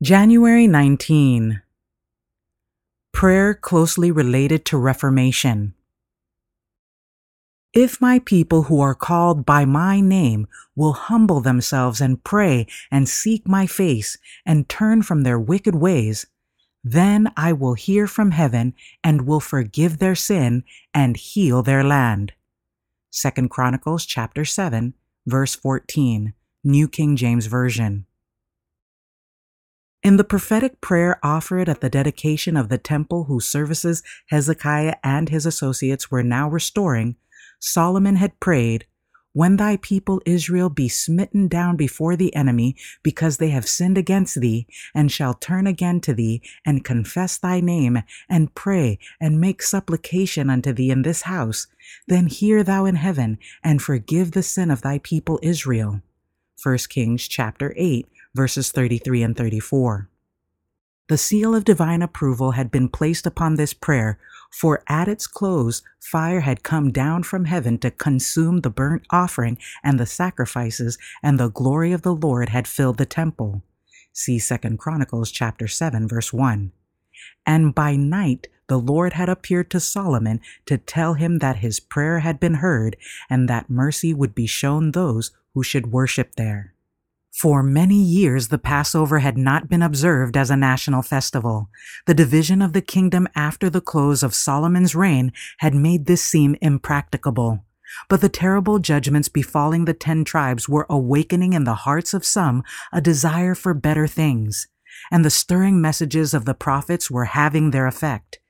January 19. Prayer closely related to Reformation. If my people who are called by my name will humble themselves and pray and seek my face and turn from their wicked ways, then I will hear from heaven and will forgive their sin and heal their land. 2 Chronicles chapter 7 verse 14, New King James Version. In the prophetic prayer offered at the dedication of the temple whose services Hezekiah and his associates were now restoring, Solomon had prayed, When thy people Israel be smitten down before the enemy, because they have sinned against thee, and shall turn again to thee, and confess thy name, and pray, and make supplication unto thee in this house, then hear thou in heaven, and forgive the sin of thy people Israel. 1 Kings chapter 8 verses 33 and 34. The seal of divine approval had been placed upon this prayer, for at its close, fire had come down from heaven to consume the burnt offering and the sacrifices, and the glory of the Lord had filled the temple. See 2 Chronicles chapter 7 verse 1. And by night the Lord had appeared to Solomon to tell him that his prayer had been heard and that mercy would be shown those who should worship there. For many years, the Passover had not been observed as a national festival. The division of the kingdom after the close of Solomon's reign had made this seem impracticable. But the terrible judgments befalling the ten tribes were awakening in the hearts of some a desire for better things, and the stirring messages of the prophets were having their effect.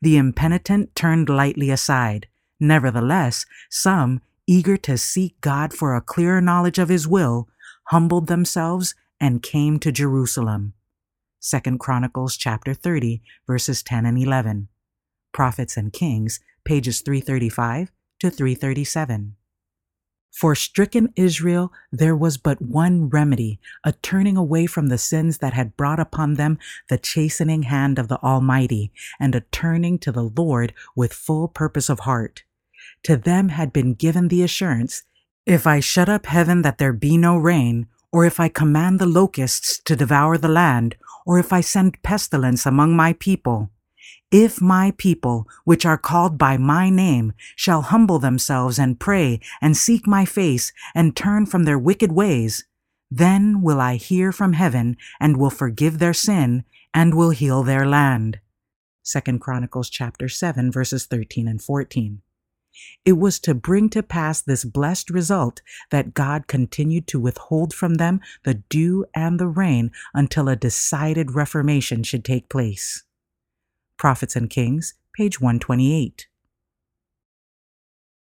The impenitent turned lightly aside. Nevertheless, some, eager to seek God for a clearer knowledge of his will, humbled themselves and came to Jerusalem. 2 Chronicles chapter 30 verses 10 and 11. Prophets and Kings pages 335 to 337. For stricken Israel there was but one remedy, a turning away from the sins that had brought upon them the chastening hand of the Almighty, and a turning to the Lord with full purpose of heart. To them had been given the assurance if I shut up heaven that there be no rain, or if I command the locusts to devour the land, or if I send pestilence among my people, if my people, which are called by my name, shall humble themselves and pray and seek my face and turn from their wicked ways, then will I hear from heaven and will forgive their sin and will heal their land. 2 Chronicles chapter 7 verses 13 and 14. It was to bring to pass this blessed result that God continued to withhold from them the dew and the rain until a decided reformation should take place. Prophets and Kings, page 128.